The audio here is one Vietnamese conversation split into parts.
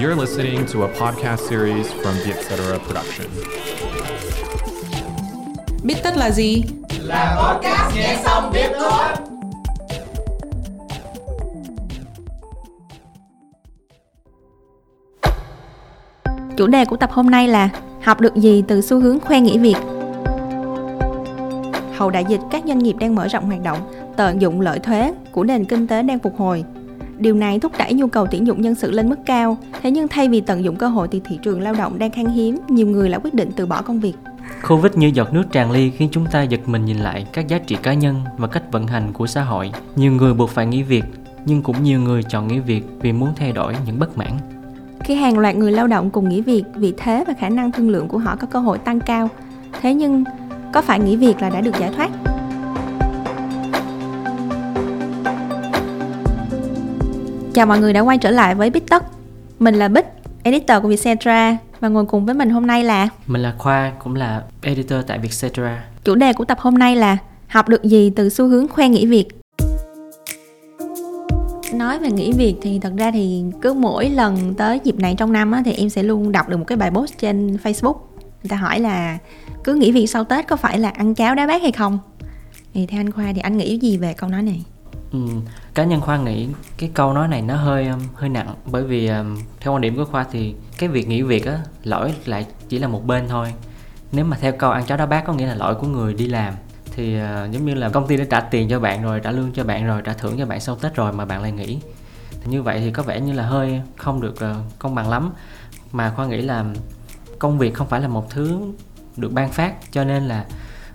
You're listening to a podcast series from the Etc. Production. Biết tất là gì? Là podcast nghe xong biết thôi. Chủ đề của tập hôm nay là học được gì từ xu hướng khoe nghỉ việc. Hậu đại dịch, các doanh nghiệp đang mở rộng hoạt động, tận dụng lợi thế của nền kinh tế đang phục hồi. Điều này thúc đẩy nhu cầu tuyển dụng nhân sự lên mức cao. Thế nhưng thay vì tận dụng cơ hội thì thị trường lao động đang khan hiếm, nhiều người lại quyết định từ bỏ công việc. Covid như giọt nước tràn ly khiến chúng ta giật mình nhìn lại các giá trị cá nhân và cách vận hành của xã hội. Nhiều người buộc phải nghỉ việc, nhưng cũng nhiều người chọn nghỉ việc vì muốn thay đổi những bất mãn. Khi hàng loạt người lao động cùng nghỉ việc, vị thế và khả năng thương lượng của họ có cơ hội tăng cao. Thế nhưng, có phải nghỉ việc là đã được giải thoát? Chào mọi người đã quay trở lại với Bích Tất. Mình là Bích, editor của Vietcetera và ngồi cùng với mình hôm nay là Mình là Khoa, cũng là editor tại Vietcetera. Chủ đề của tập hôm nay là học được gì từ xu hướng khoe nghỉ việc. Nói về nghỉ việc thì thật ra thì cứ mỗi lần tới dịp này trong năm á, thì em sẽ luôn đọc được một cái bài post trên Facebook. Người ta hỏi là cứ nghỉ việc sau Tết có phải là ăn cháo đá bát hay không? Thì theo anh Khoa thì anh nghĩ gì về câu nói này? Ừ, cá nhân khoa nghĩ cái câu nói này nó hơi um, hơi nặng bởi vì um, theo quan điểm của khoa thì cái việc nghỉ việc á lỗi lại chỉ là một bên thôi. Nếu mà theo câu ăn cháo đá bát có nghĩa là lỗi của người đi làm thì uh, giống như là công ty đã trả tiền cho bạn rồi trả lương cho bạn rồi trả thưởng cho bạn sau tết rồi mà bạn lại nghỉ. Thì như vậy thì có vẻ như là hơi không được uh, công bằng lắm. Mà khoa nghĩ là công việc không phải là một thứ được ban phát cho nên là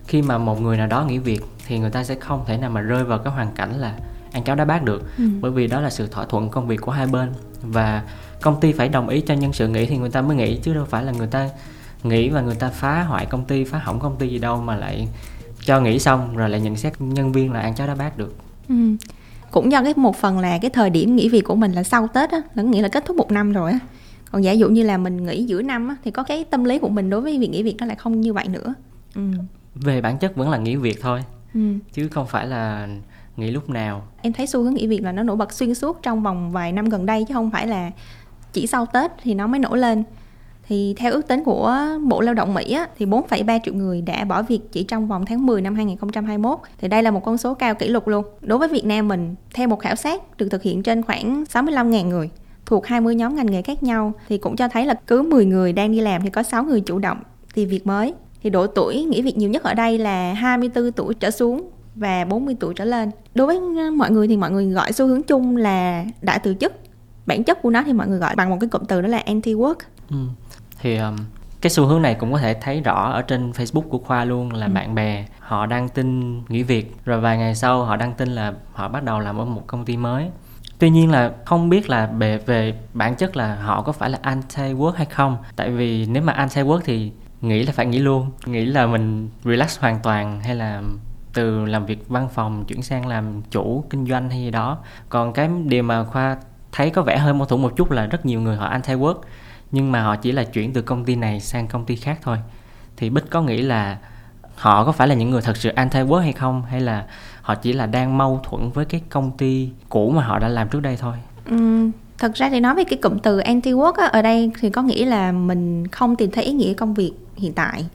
khi mà một người nào đó nghỉ việc thì người ta sẽ không thể nào mà rơi vào cái hoàn cảnh là ăn cháo đá bát được ừ. bởi vì đó là sự thỏa thuận công việc của hai bên và công ty phải đồng ý cho nhân sự nghỉ thì người ta mới nghỉ chứ đâu phải là người ta nghỉ và người ta phá hoại công ty phá hỏng công ty gì đâu mà lại cho nghỉ xong rồi lại nhận xét nhân viên là ăn cháo đá bát được ừ. cũng do cái một phần là cái thời điểm nghỉ việc của mình là sau tết á là nghĩa là kết thúc một năm rồi á còn giả dụ như là mình nghỉ giữa năm á thì có cái tâm lý của mình đối với việc nghỉ việc nó lại không như vậy nữa ừ. về bản chất vẫn là nghỉ việc thôi ừ. chứ không phải là nghỉ lúc nào em thấy xu hướng nghỉ việc là nó nổi bật xuyên suốt trong vòng vài năm gần đây chứ không phải là chỉ sau tết thì nó mới nổi lên thì theo ước tính của Bộ Lao động Mỹ á, thì 4,3 triệu người đã bỏ việc chỉ trong vòng tháng 10 năm 2021 thì đây là một con số cao kỷ lục luôn. Đối với Việt Nam mình, theo một khảo sát được thực hiện trên khoảng 65.000 người thuộc 20 nhóm ngành nghề khác nhau thì cũng cho thấy là cứ 10 người đang đi làm thì có 6 người chủ động tìm việc mới. Thì độ tuổi nghỉ việc nhiều nhất ở đây là 24 tuổi trở xuống và 40 tuổi trở lên. Đối với mọi người thì mọi người gọi xu hướng chung là đã từ chức. Bản chất của nó thì mọi người gọi bằng một cái cụm từ đó là anti-work. Ừ. Thì um, cái xu hướng này cũng có thể thấy rõ ở trên Facebook của Khoa luôn là ừ. bạn bè họ đăng tin nghỉ việc rồi vài ngày sau họ đăng tin là họ bắt đầu làm ở một công ty mới tuy nhiên là không biết là về về bản chất là họ có phải là anti work hay không tại vì nếu mà anti work thì nghĩ là phải nghỉ luôn nghĩ là mình relax hoàn toàn hay là từ làm việc văn phòng chuyển sang làm chủ kinh doanh hay gì đó. Còn cái điều mà khoa thấy có vẻ hơi mâu thuẫn một chút là rất nhiều người họ anti work nhưng mà họ chỉ là chuyển từ công ty này sang công ty khác thôi. Thì bích có nghĩ là họ có phải là những người thật sự anti work hay không? Hay là họ chỉ là đang mâu thuẫn với cái công ty cũ mà họ đã làm trước đây thôi? Ừ, thật ra thì nói về cái cụm từ anti work á, ở đây thì có nghĩa là mình không tìm thấy ý nghĩa công việc hiện tại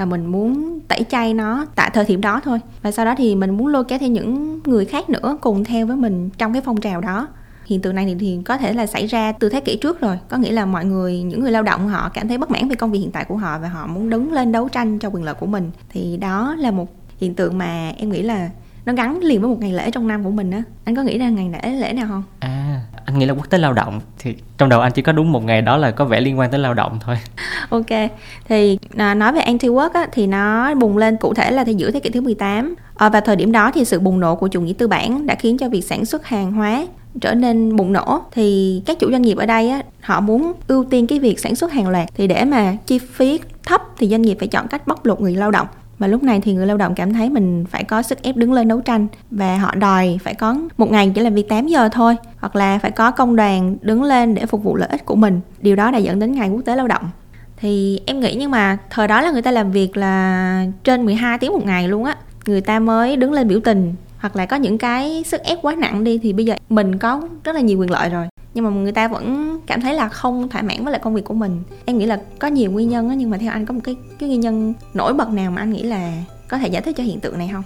và mình muốn tẩy chay nó tại thời điểm đó thôi. Và sau đó thì mình muốn lôi kéo thêm những người khác nữa cùng theo với mình trong cái phong trào đó. Hiện tượng này thì, thì có thể là xảy ra từ thế kỷ trước rồi. Có nghĩa là mọi người những người lao động họ cảm thấy bất mãn về công việc hiện tại của họ và họ muốn đứng lên đấu tranh cho quyền lợi của mình. Thì đó là một hiện tượng mà em nghĩ là nó gắn liền với một ngày lễ trong năm của mình á. Anh có nghĩ ra ngày lễ lễ nào không? À anh nghĩ là quốc tế lao động. Thì trong đầu anh chỉ có đúng một ngày đó là có vẻ liên quan tới lao động thôi. Ok thì à, nói về anti work á, thì nó bùng lên cụ thể là thì giữa thế kỷ thứ 18 à, và thời điểm đó thì sự bùng nổ của chủ nghĩa tư bản đã khiến cho việc sản xuất hàng hóa trở nên bùng nổ. Thì các chủ doanh nghiệp ở đây á, họ muốn ưu tiên cái việc sản xuất hàng loạt. Thì để mà chi phí thấp thì doanh nghiệp phải chọn cách bóc lột người lao động và lúc này thì người lao động cảm thấy mình phải có sức ép đứng lên đấu tranh. Và họ đòi phải có một ngày chỉ làm việc 8 giờ thôi, hoặc là phải có công đoàn đứng lên để phục vụ lợi ích của mình. Điều đó đã dẫn đến ngày quốc tế lao động. Thì em nghĩ nhưng mà thời đó là người ta làm việc là trên 12 tiếng một ngày luôn á. Người ta mới đứng lên biểu tình, hoặc là có những cái sức ép quá nặng đi thì bây giờ mình có rất là nhiều quyền lợi rồi nhưng mà người ta vẫn cảm thấy là không thỏa mãn với lại công việc của mình. Em nghĩ là có nhiều nguyên nhân đó, nhưng mà theo anh có một cái cái nguyên nhân nổi bật nào mà anh nghĩ là có thể giải thích cho hiện tượng này không?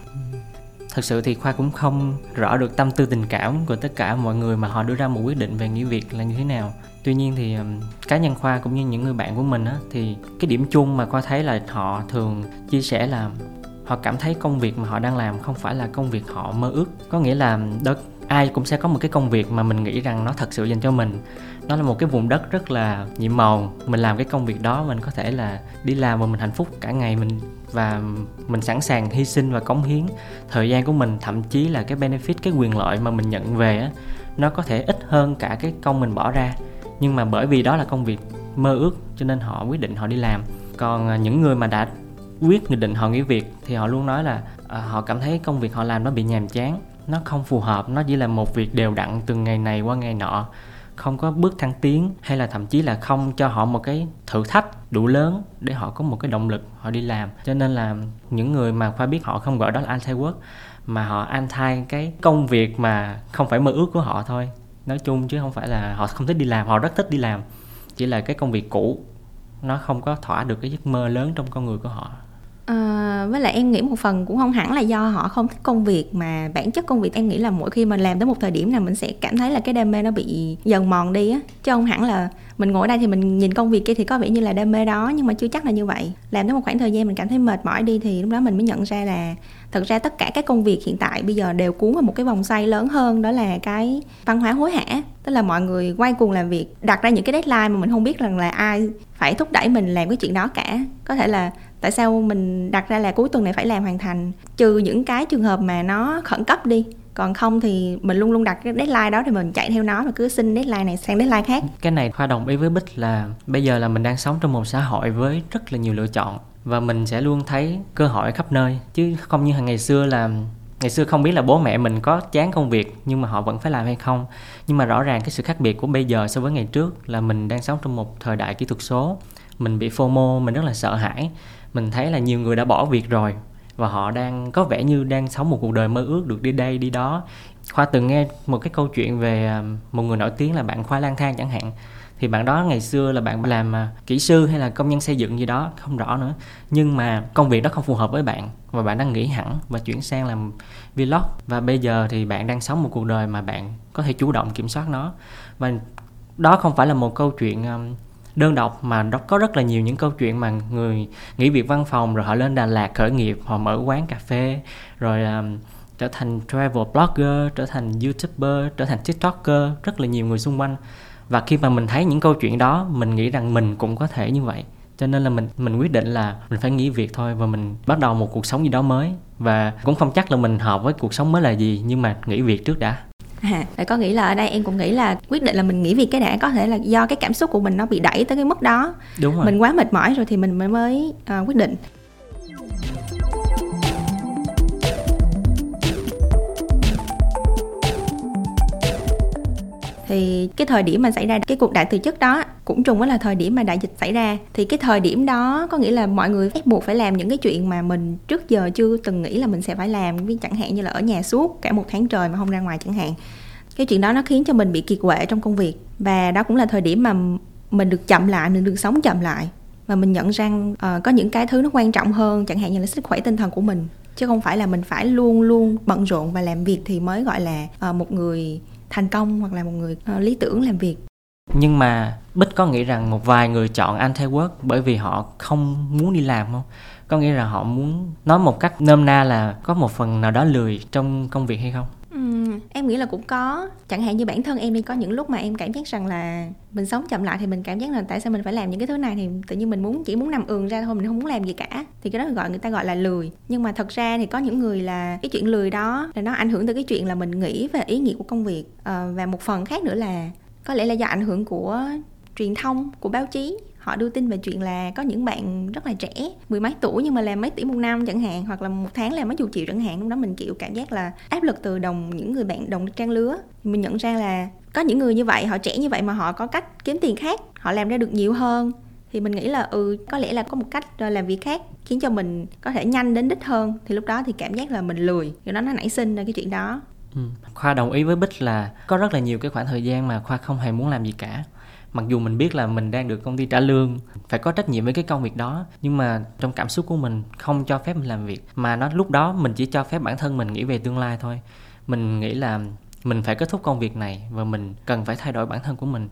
Thực sự thì khoa cũng không rõ được tâm tư tình cảm của tất cả mọi người mà họ đưa ra một quyết định về nghỉ việc là như thế nào. Tuy nhiên thì um, cá nhân khoa cũng như những người bạn của mình á thì cái điểm chung mà khoa thấy là họ thường chia sẻ là họ cảm thấy công việc mà họ đang làm không phải là công việc họ mơ ước. Có nghĩa là đôi ai cũng sẽ có một cái công việc mà mình nghĩ rằng nó thật sự dành cho mình. Nó là một cái vùng đất rất là nhiệm màu. Mình làm cái công việc đó, mình có thể là đi làm và mình hạnh phúc cả ngày, mình, và mình sẵn sàng hy sinh và cống hiến. Thời gian của mình, thậm chí là cái benefit, cái quyền lợi mà mình nhận về á, nó có thể ít hơn cả cái công mình bỏ ra. Nhưng mà bởi vì đó là công việc mơ ước, cho nên họ quyết định họ đi làm. Còn à, những người mà đã quyết định họ nghỉ việc thì họ luôn nói là à, họ cảm thấy công việc họ làm nó bị nhàm chán nó không phù hợp, nó chỉ là một việc đều đặn từ ngày này qua ngày nọ. Không có bước thăng tiến, hay là thậm chí là không cho họ một cái thử thách đủ lớn để họ có một cái động lực họ đi làm. Cho nên là những người mà khoa biết họ không gọi đó là anti work mà họ anti cái công việc mà không phải mơ ước của họ thôi. Nói chung chứ không phải là họ không thích đi làm, họ rất thích đi làm. Chỉ là cái công việc cũ, nó không có thỏa được cái giấc mơ lớn trong con người của họ. À, với lại em nghĩ một phần cũng không hẳn là do họ không thích công việc mà bản chất công việc em nghĩ là mỗi khi mình làm tới một thời điểm nào mình sẽ cảm thấy là cái đam mê nó bị dần mòn đi á. Chứ không hẳn là mình ngồi ở đây thì mình nhìn công việc kia thì có vẻ như là đam mê đó nhưng mà chưa chắc là như vậy. Làm tới một khoảng thời gian mình cảm thấy mệt mỏi đi thì lúc đó mình mới nhận ra là thật ra tất cả các công việc hiện tại bây giờ đều cuốn vào một cái vòng xoay lớn hơn, đó là cái văn hóa hối hả. Tức là mọi người quay cuồng làm việc, đặt ra những cái deadline mà mình không biết rằng là ai phải thúc đẩy mình làm cái chuyện đó cả. Có thể là tại sao mình đặt ra là cuối tuần này phải làm hoàn thành. Trừ những cái trường hợp mà nó khẩn cấp đi, còn không thì mình luôn luôn đặt cái deadline đó thì mình chạy theo nó và cứ xin deadline này sang deadline khác. Cái này khoa đồng ý với bích là bây giờ là mình đang sống trong một xã hội với rất là nhiều lựa chọn và mình sẽ luôn thấy cơ hội khắp nơi. Chứ không như hàng ngày xưa là ngày xưa không biết là bố mẹ mình có chán công việc, nhưng mà họ vẫn phải làm hay không. Nhưng mà rõ ràng cái sự khác biệt của bây giờ so với ngày trước là mình đang sống trong một thời đại kỹ thuật số. Mình bị fomo mình rất là sợ hãi. Mình thấy là nhiều người đã bỏ việc rồi và họ đang có vẻ như đang sống một cuộc đời mơ ước được đi đây, đi đó. Khoa từng nghe một cái câu chuyện về à, một người nổi tiếng là bạn khoa lang thang chẳng hạn thì bạn đó ngày xưa là bạn làm à, kỹ sư hay là công nhân xây dựng gì đó không rõ nữa. Nhưng mà công việc đó không phù hợp với bạn và bạn đang nghỉ hẳn và chuyển sang làm vlog. Và bây giờ thì bạn đang sống một cuộc đời mà bạn có thể chủ động kiểm soát nó. Và đó không phải là một câu chuyện à, đơn độc mà đó có rất là nhiều những câu chuyện mà người nghỉ việc văn phòng rồi họ lên Đà Lạt khởi nghiệp họ mở quán cà phê rồi um, trở thành travel blogger trở thành youtuber trở thành tiktoker rất là nhiều người xung quanh và khi mà mình thấy những câu chuyện đó mình nghĩ rằng mình cũng có thể như vậy. Cho nên là mình mình quyết định là mình phải nghỉ việc thôi và mình bắt đầu một cuộc sống gì đó mới. Và cũng không chắc là mình hợp với cuộc sống mới là gì nhưng mà nghỉ việc trước đã. À, vậy có nghĩ là ở đây em cũng nghĩ là quyết định là mình nghỉ việc cái đã có thể là do cái cảm xúc của mình nó bị đẩy tới cái mức đó. Đúng rồi. Mình quá mệt mỏi rồi thì mình mới mới uh, quyết định thì cái thời điểm mà xảy ra cái cuộc đại từ chức đó cũng trùng với là thời điểm mà đại dịch xảy ra. Thì cái thời điểm đó có nghĩa là mọi người ép buộc phải làm những cái chuyện mà mình trước giờ chưa từng nghĩ là mình sẽ phải làm ví chẳng hạn như là ở nhà suốt cả một tháng trời mà không ra ngoài chẳng hạn. Cái chuyện đó nó khiến cho mình bị kiệt quệ trong công việc. Và đó cũng là thời điểm mà mình được chậm lại mình được sống chậm lại. Và mình nhận rằng uh, có những cái thứ nó quan trọng hơn chẳng hạn như là sức khỏe tinh thần của mình. Chứ không phải là mình phải luôn luôn bận rộn và làm việc thì mới gọi là uh, một người thành công hoặc là một người uh, lý tưởng làm việc. Nhưng mà bích có nghĩ rằng một vài người chọn anti work bởi vì họ không muốn đi làm không? Có nghĩa là họ muốn nói một cách nôm na là có một phần nào đó lười trong công việc hay không? Em nghĩ là cũng có. Chẳng hạn như bản thân em đi có những lúc mà em cảm giác rằng là mình sống chậm lại thì mình cảm giác là tại sao mình phải làm những cái thứ này thì tự nhiên mình muốn chỉ muốn nằm ườn ra thôi mình không muốn làm gì cả. Thì cái đó gọi người ta gọi là lười. Nhưng mà thật ra thì có những người là cái chuyện lười đó là nó ảnh hưởng tới cái chuyện là mình nghĩ về ý nghĩa của công việc. À, và một phần khác nữa là có lẽ là do ảnh hưởng của truyền thông của báo chí họ đưa tin về chuyện là có những bạn rất là trẻ, mười mấy tuổi nhưng mà làm mấy tỷ một năm chẳng hạn, hoặc là một tháng làm mấy chục triệu chẳng hạn. Lúc đó mình, kiểu, cảm giác là áp lực từ đồng, những người bạn đồng trang lứa. Mình nhận ra là có những người như vậy, họ trẻ như vậy mà họ có cách kiếm tiền khác, họ làm ra được nhiều hơn. Thì mình nghĩ là ừ có lẽ là có một cách ờ, làm việc khác khiến cho mình có thể nhanh đến đích hơn. Thì lúc đó thì cảm giác là mình lười do đó nó nảy sinh ra cái chuyện đó. Ừ. Khoa đồng ý với Bích là có rất là nhiều cái khoảng thời gian mà Khoa không hề muốn làm gì cả mặc dù mình biết là mình đang được công ty trả lương, phải có trách nhiệm với cái công việc đó, nhưng mà trong cảm xúc của mình không cho phép mình làm việc. Mà nó lúc đó mình chỉ cho phép bản thân mình nghĩ về tương lai thôi. Mình nghĩ là mình phải kết thúc công việc này và mình cần phải thay đổi bản thân của mình.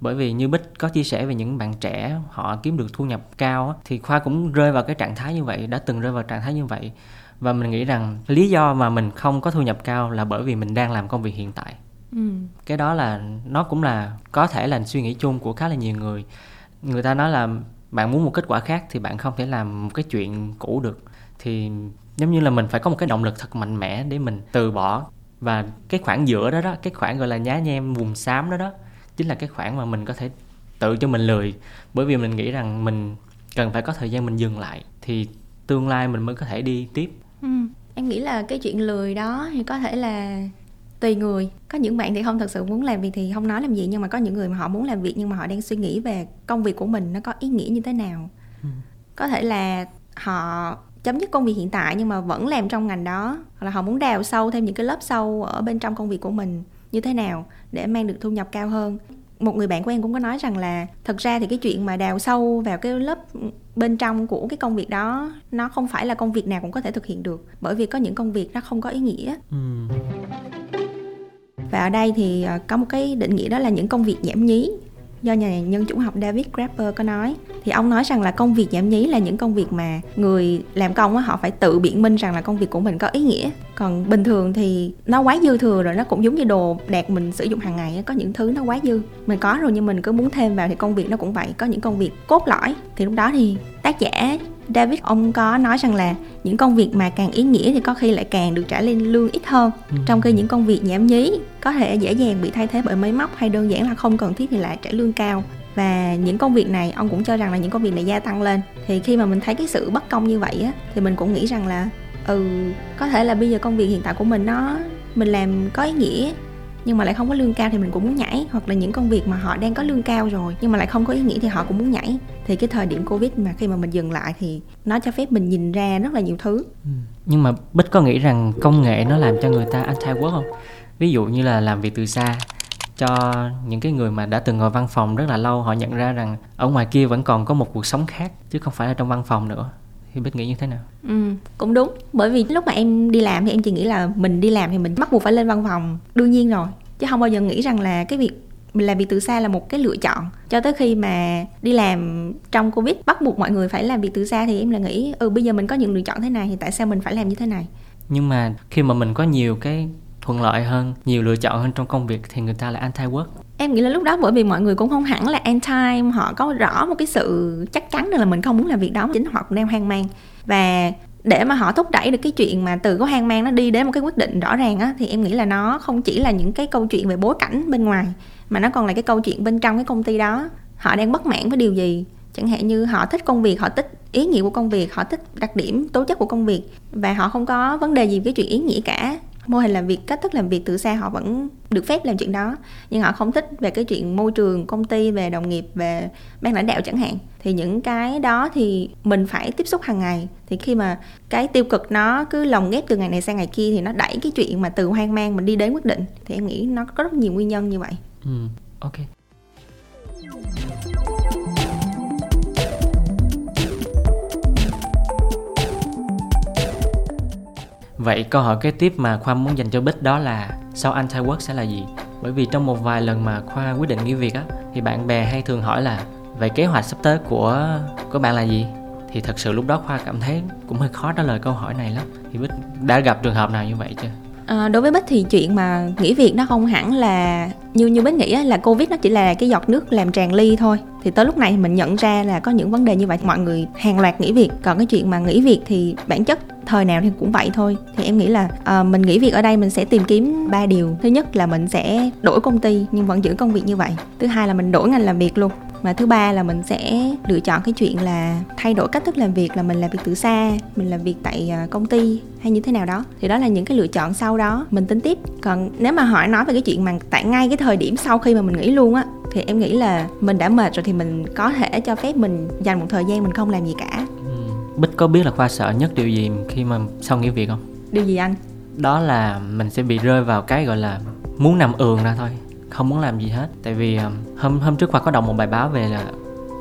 Bởi vì như bích có chia sẻ về những bạn trẻ họ kiếm được thu nhập cao thì khoa cũng rơi vào cái trạng thái như vậy, đã từng rơi vào trạng thái như vậy. Và mình nghĩ rằng lý do mà mình không có thu nhập cao là bởi vì mình đang làm công việc hiện tại ừ. cái đó là nó cũng là có thể là suy nghĩ chung của khá là nhiều người. Người ta nói là bạn muốn một kết quả khác thì bạn không thể làm một cái chuyện cũ được. Thì giống như là mình phải có một cái động lực thật mạnh mẽ để mình từ bỏ. Và cái khoảng giữa đó đó cái khoảng gọi là nhá nhem vùng xám đó đó chính là cái khoảng mà mình có thể tự cho mình lười. Bởi vì mình nghĩ rằng mình cần phải có thời gian mình dừng lại thì tương lai mình mới có thể đi tiếp. Ừ. em nghĩ là cái chuyện lười đó thì có thể là tùy người có những bạn thì không thật sự muốn làm việc thì không nói làm gì nhưng mà có những người mà họ muốn làm việc nhưng mà họ đang suy nghĩ về công việc của mình nó có ý nghĩa như thế nào ừ. có thể là họ chấm dứt công việc hiện tại nhưng mà vẫn làm trong ngành đó hoặc là họ muốn đào sâu thêm những cái lớp sâu ở bên trong công việc của mình như thế nào để mang được thu nhập cao hơn một người bạn của em cũng có nói rằng là thật ra thì cái chuyện mà đào sâu vào cái lớp bên trong của cái công việc đó nó không phải là công việc nào cũng có thể thực hiện được bởi vì có những công việc nó không có ý nghĩa ừ và ở đây thì ờ, có một cái định nghĩa đó là những công việc giảm nhí, do nhà nhân chủng học David Graeber có nói. Thì ông nói rằng là công việc giảm nhí là những công việc mà người làm công á, họ phải tự biện minh rằng là công việc của mình có ý nghĩa. Còn bình thường thì nó quá dư thừa rồi, nó cũng giống như đồ đạc mình sử dụng hàng ngày có những thứ nó quá dư. Mình có rồi nhưng mình cứ muốn thêm vào thì công việc nó cũng vậy, có những công việc cốt lõi. Thì lúc đó thì tác giả David ông có nói rằng là những công việc mà càng ý nghĩa thì có khi lại càng được trả lên lương ít hơn. Ừ. trong khi những công việc nhảm nhí có thể dễ dàng bị thay thế bởi máy móc hay đơn giản là không cần thiết thì lại trả lương cao. Và những công việc này ông cũng cho rằng là những công việc này gia tăng lên. Thì khi mà mình thấy cái sự bất công như vậy á thì mình cũng nghĩ rằng là ừ có thể là bây giờ công việc hiện tại của mình nó mình làm có ý nghĩa nhưng mà lại không có lương cao thì mình cũng muốn nhảy. Hoặc là những công việc mà họ đang có lương cao rồi, nhưng mà lại không có ý nghĩa thì họ cũng muốn nhảy. Thì cái thời điểm covid mà khi mà mình dừng lại thì nó cho phép mình nhìn ra rất là nhiều thứ. Ừ. nhưng mà bích có nghĩ rằng công nghệ nó làm cho người ta anti work không? Ví dụ như là làm việc từ xa, cho những cái người mà đã từng ngồi văn phòng rất là lâu, họ nhận ra rằng ở ngoài kia vẫn còn có một cuộc sống khác, chứ không phải là trong văn phòng nữa thì bích nghĩ như thế nào? Ừ cũng đúng. Bởi vì lúc mà em đi làm thì em chỉ nghĩ là mình đi làm thì mình bắt buộc phải lên văn phòng đương nhiên rồi. Chứ không bao giờ nghĩ rằng là cái việc mình làm việc từ xa là một cái lựa chọn. Cho tới khi mà đi làm trong covid bắt buộc mọi người phải làm việc từ xa thì em là nghĩ ừ bây giờ mình có những lựa chọn thế này thì tại sao mình phải làm như thế này? Nhưng mà khi mà mình có nhiều cái thuận lợi hơn nhiều lựa chọn hơn trong công việc thì người ta là anti work em nghĩ là lúc đó bởi vì mọi người cũng không hẳn là anti họ có rõ một cái sự chắc chắn rằng là mình không muốn làm việc đó, chính họ cũng đang hoang mang. Và để mà họ thúc đẩy được cái chuyện mà từ có hoang mang nó đi đến một cái quyết định rõ ràng á, thì em nghĩ là nó không chỉ là những cái câu chuyện về bối cảnh bên ngoài, mà nó còn là cái câu chuyện bên trong cái công ty đó. Họ đang bất mãn với điều gì? Chẳng hạn như họ thích công việc, họ thích ý nghĩa của công việc, họ thích đặc điểm, tố chất của công việc, và họ không có vấn đề gì với chuyện ý nghĩa cả mô hình làm việc, cách thức làm việc từ xa họ vẫn được phép làm chuyện đó. Nhưng họ không thích về cái chuyện môi trường, công ty, về đồng nghiệp, về ban lãnh đạo chẳng hạn. Thì những cái đó thì mình phải tiếp xúc hàng ngày. Thì khi mà cái tiêu cực nó cứ lồng ghép từ ngày này sang ngày kia thì nó đẩy cái chuyện mà từ hoang mang mình đi đến quyết định. Thì em nghĩ nó có rất nhiều nguyên nhân như vậy. Ừ ok. Vậy câu hỏi kế tiếp mà Khoa muốn dành cho Bích đó là sau anti-work sẽ là gì? Bởi vì trong một vài lần mà Khoa quyết định nghỉ việc á thì bạn bè hay thường hỏi là vậy kế hoạch sắp tới của của bạn là gì? Thì thật sự lúc đó Khoa cảm thấy cũng hơi khó trả lời câu hỏi này lắm. Thì Bích đã gặp trường hợp nào như vậy chưa? À, đối với Bích thì chuyện mà nghỉ việc nó không hẳn là như như Bích nghĩ là Covid nó chỉ là cái giọt nước làm tràn ly thôi thì tới lúc này mình nhận ra là có những vấn đề như vậy. Mọi người hàng loạt nghỉ việc. Còn cái chuyện mà nghỉ việc thì bản chất thời nào thì cũng vậy thôi. Thì em nghĩ là uh, mình nghỉ việc ở đây mình sẽ tìm kiếm ba điều. Thứ nhất là mình sẽ đổi công ty nhưng vẫn giữ công việc như vậy. Thứ hai là mình đổi ngành làm việc luôn. Và thứ ba là mình sẽ lựa chọn cái chuyện là thay đổi cách thức làm việc là mình làm việc từ xa mình làm việc tại ờ, công ty hay như thế nào đó. Thì đó là những cái lựa chọn sau đó mình tính tiếp. Còn nếu mà hỏi nói về cái chuyện mà tại ngay cái thời điểm sau khi mà mình nghỉ luôn á thì em nghĩ là mình đã mệt rồi thì mình có thể cho phép mình dành một thời gian mình không làm gì cả. Ừ. bích có biết là khoa sợ nhất điều gì khi mà sau nghỉ việc không? Điều gì anh? Đó là mình sẽ bị rơi vào cái gọi là muốn nằm ườn ra thôi không muốn làm gì hết. Tại vì um, hôm hôm trước khoa có đọc một bài báo về là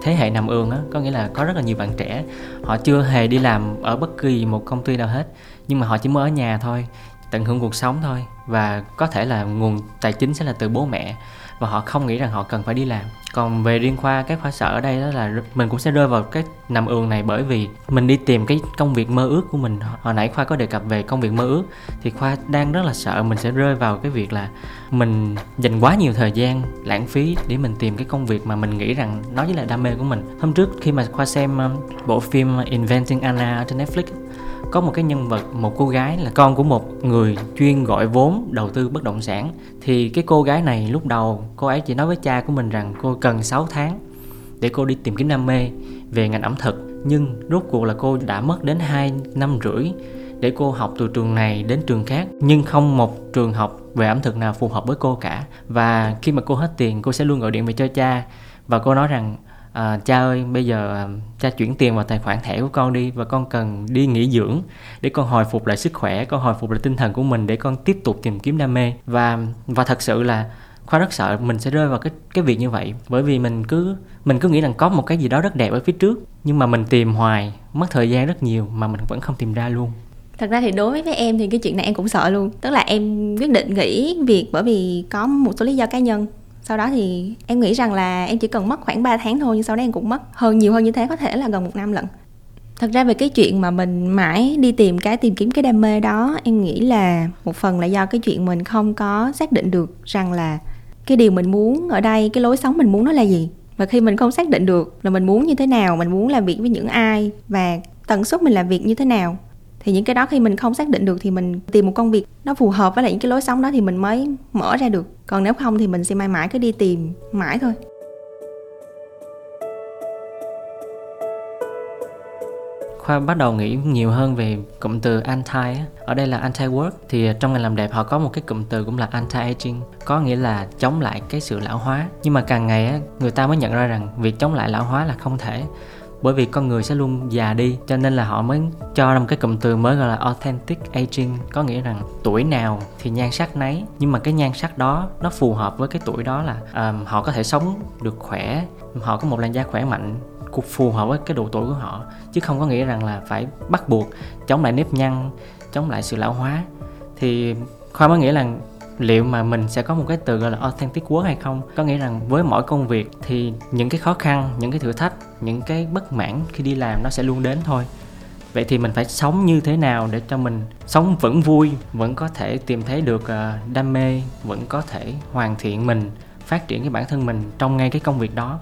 thế hệ nằm ườn á có nghĩa là có rất là nhiều bạn trẻ. Họ chưa hề đi làm ở bất kỳ một công ty nào hết nhưng mà họ chỉ muốn ở nhà thôi tận hưởng cuộc sống thôi. Và có thể là nguồn tài chính sẽ là từ bố mẹ và họ không nghĩ rằng họ cần phải đi làm. Còn về riêng khoa, các khoa sở ở đây đó là mình cũng sẽ rơi vào cái nằm ường này bởi vì mình đi tìm cái công việc mơ ước của mình. Hồi nãy khoa có đề cập về công việc mơ ước, thì khoa đang rất là sợ mình sẽ rơi vào cái việc là mình dành quá nhiều thời gian, lãng phí để mình tìm cái công việc mà mình nghĩ rằng nó chỉ là đam mê của mình. Hôm trước khi mà khoa xem um, bộ phim Inventing Anna trên Netflix có một cái nhân vật, một cô gái là con của một người chuyên gọi vốn đầu tư bất động sản. Thì cái cô gái này lúc đầu cô ấy chỉ nói với cha của mình rằng cô cần 6 tháng để cô đi tìm kiếm đam mê về ngành ẩm thực. Nhưng rốt cuộc là cô đã mất đến 2 năm rưỡi để cô học từ trường này đến trường khác. Nhưng không một trường học về ẩm thực nào phù hợp với cô cả. Và khi mà cô hết tiền, cô sẽ luôn gọi điện về cho cha. Và cô nói rằng à, cha ơi bây giờ à, cha chuyển tiền vào tài khoản thẻ của con đi và con cần đi nghỉ dưỡng để con hồi phục lại sức khỏe con hồi phục lại tinh thần của mình để con tiếp tục tìm kiếm đam mê. Và và thật sự là khoa rất sợ mình sẽ rơi vào cái cái việc như vậy bởi vì mình cứ mình cứ nghĩ rằng có một cái gì đó rất đẹp ở phía trước nhưng mà mình tìm hoài mất thời gian rất nhiều mà mình vẫn không tìm ra luôn. Thật ra thì đối với em thì cái chuyện này em cũng sợ luôn tức là em quyết định nghỉ việc bởi vì có một số lý do cá nhân sau đó thì em nghĩ rằng là em chỉ cần mất khoảng 3 tháng thôi, nhưng sau đó em cũng mất hơn, nhiều hơn như thế, có thể là gần một năm lận. Thật ra về cái chuyện mà mình mãi đi tìm cái, tìm kiếm cái đam mê đó, em nghĩ là một phần là do cái chuyện mình không có xác định được rằng là cái điều mình muốn ở đây, cái lối sống mình muốn nó là gì. Và khi mình không xác định được là mình muốn như thế nào, mình muốn làm việc với những ai và tần suất mình làm việc như thế nào thì những cái đó khi mình không xác định được thì mình tìm một công việc nó phù hợp với lại những cái lối sống đó thì mình mới mở ra được. Còn nếu không thì mình sẽ mãi mãi cứ đi tìm mãi thôi. Khoa bắt đầu nghĩ nhiều hơn về cụm từ anti ở đây là anti work thì trong ngành làm đẹp họ có một cái cụm từ cũng là anti aging có nghĩa là chống lại cái sự lão hóa. Nhưng mà càng ngày người ta mới nhận ra rằng việc chống lại lão hóa là không thể bởi vì con người sẽ luôn già đi cho nên là họ mới cho ra một cái cụm từ mới gọi là authentic aging. Có nghĩa rằng tuổi nào thì nhan sắc nấy. Nhưng mà cái nhan sắc đó nó phù hợp với cái tuổi đó là um, họ có thể sống được khỏe họ có một làn da khỏe mạnh cuộc phù hợp với cái độ tuổi của họ. Chứ không có nghĩa rằng là phải bắt buộc chống lại nếp nhăn chống lại sự lão hóa. Thì khoa mới nghĩ là liệu mà mình sẽ có một cái từ gọi là authentic work hay không? Có nghĩa rằng với mỗi công việc thì những cái khó khăn, những cái thử thách, những cái bất mãn khi đi làm nó sẽ luôn đến thôi. Vậy thì mình phải sống như thế nào để cho mình sống vẫn vui, vẫn có thể tìm thấy được ờ, đam mê, vẫn có thể hoàn thiện mình, phát triển cái bản thân mình trong ngay cái công việc đó?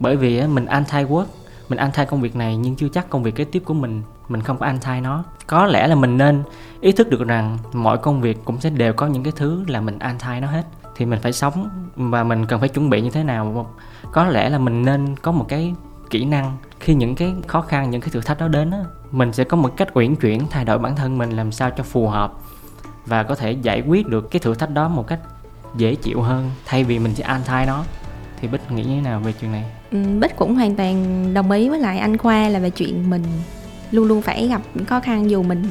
Bởi vì mình anti work mình anti công việc này nhưng chưa chắc công việc kế tiếp của mình mình không có anti nó có lẽ là mình nên ý thức được rằng mọi công việc cũng sẽ đều có những cái thứ là mình anti nó hết. Thì mình phải sống và mình cần phải chuẩn bị như thế nào. Có lẽ là mình nên có một cái kỹ năng khi những cái khó khăn những cái thử thách đó đến á mình sẽ có một cách uyển chuyển thay đổi bản thân mình làm sao cho phù hợp và có thể giải quyết được cái thử thách đó một cách dễ chịu hơn thay vì mình chỉ anti nó. Thì bích nghĩ như thế nào về chuyện này? Ừ, bích cũng hoàn toàn đồng ý với lại anh khoa là về chuyện mình luôn luôn phải gặp những khó khăn dù mình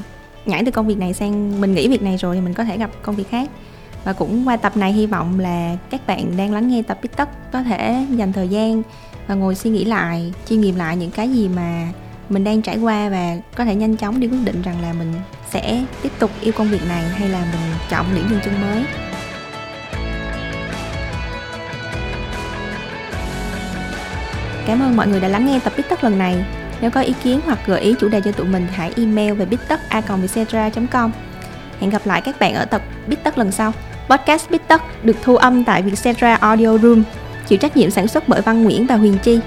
nhảy từ công việc này sang mình nghỉ việc này rồi thì mình có thể gặp công việc khác và cũng qua tập này hy vọng là các bạn đang lắng nghe tập Bít Tất có thể dành thời gian và ngồi suy nghĩ lại, chiêm nghiệm lại những cái gì mà mình đang trải qua và có thể nhanh chóng đi quyết định rằng là mình sẽ tiếp tục yêu công việc này hay là mình chọn những dừng chân mới Cảm ơn mọi người đã lắng nghe tập Bít Tất lần này. Nếu có ý kiến hoặc gợi ý chủ đề cho tụi mình hãy email về bittất.com Hẹn gặp lại các bạn ở tập Bít lần sau. Podcast Bít được thu âm tại Vietcetera Audio Room, chịu trách nhiệm sản xuất bởi Văn Nguyễn và Huyền Chi.